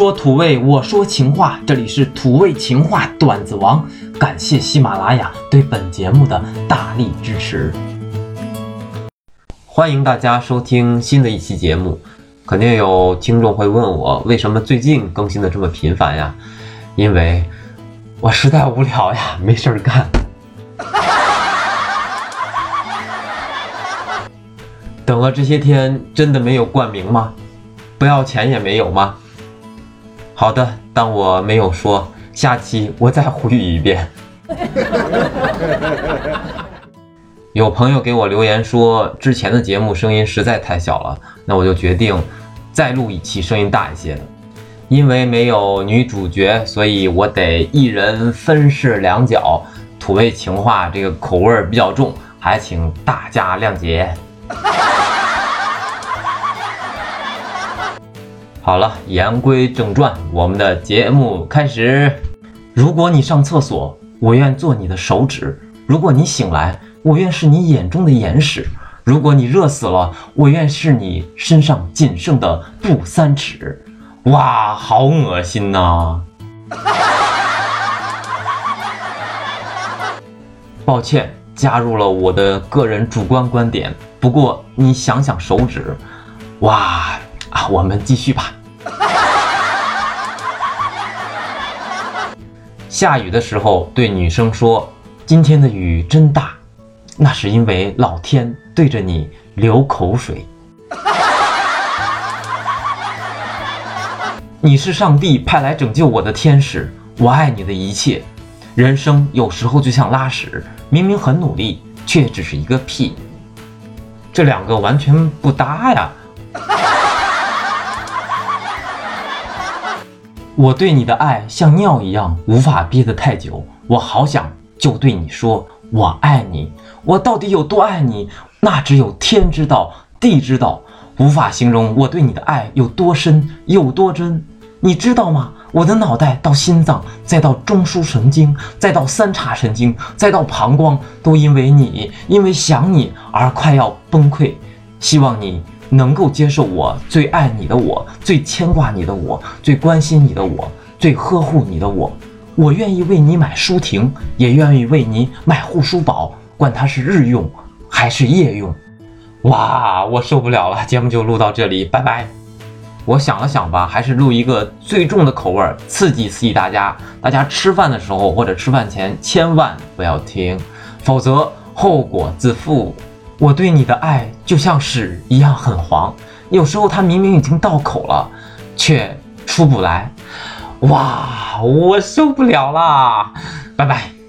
说土味，我说情话，这里是土味情话段子王。感谢喜马拉雅对本节目的大力支持，欢迎大家收听新的一期节目。肯定有听众会问我，为什么最近更新的这么频繁呀？因为我实在无聊呀，没事儿干。等了这些天，真的没有冠名吗？不要钱也没有吗？好的，当我没有说，下期我再呼吁一遍。有朋友给我留言说，之前的节目声音实在太小了，那我就决定再录一期声音大一些的。因为没有女主角，所以我得一人分饰两角，土味情话这个口味比较重，还请大家谅解。好了，言归正传，我们的节目开始。如果你上厕所，我愿做你的手指；如果你醒来，我愿是你眼中的眼屎；如果你热死了，我愿是你身上仅剩的布三尺。哇，好恶心呐！抱歉，加入了我的个人主观观点。不过你想想手指，哇！啊，我们继续吧。下雨的时候，对女生说：“今天的雨真大。”那是因为老天对着你流口水。你是上帝派来拯救我的天使，我爱你的一切。人生有时候就像拉屎，明明很努力，却只是一个屁。这两个完全不搭呀。我对你的爱像尿一样，无法憋得太久。我好想就对你说，我爱你。我到底有多爱你？那只有天知道，地知道，无法形容我对你的爱有多深，有多真。你知道吗？我的脑袋到心脏，再到中枢神经，再到三叉神经，再到膀胱，都因为你，因为想你而快要崩溃。希望你。能够接受我最爱你的我，最牵挂你的我，最关心你的我，最呵护你的我。我愿意为你买书亭，也愿意为你买护舒宝，管它是日用还是夜用。哇，我受不了了，节目就录到这里，拜拜。我想了想吧，还是录一个最重的口味，刺激刺激大家。大家吃饭的时候或者吃饭前千万不要听，否则后果自负。我对你的爱就像屎一样很黄，有时候它明明已经到口了，却出不来。哇，我受不了啦！拜拜。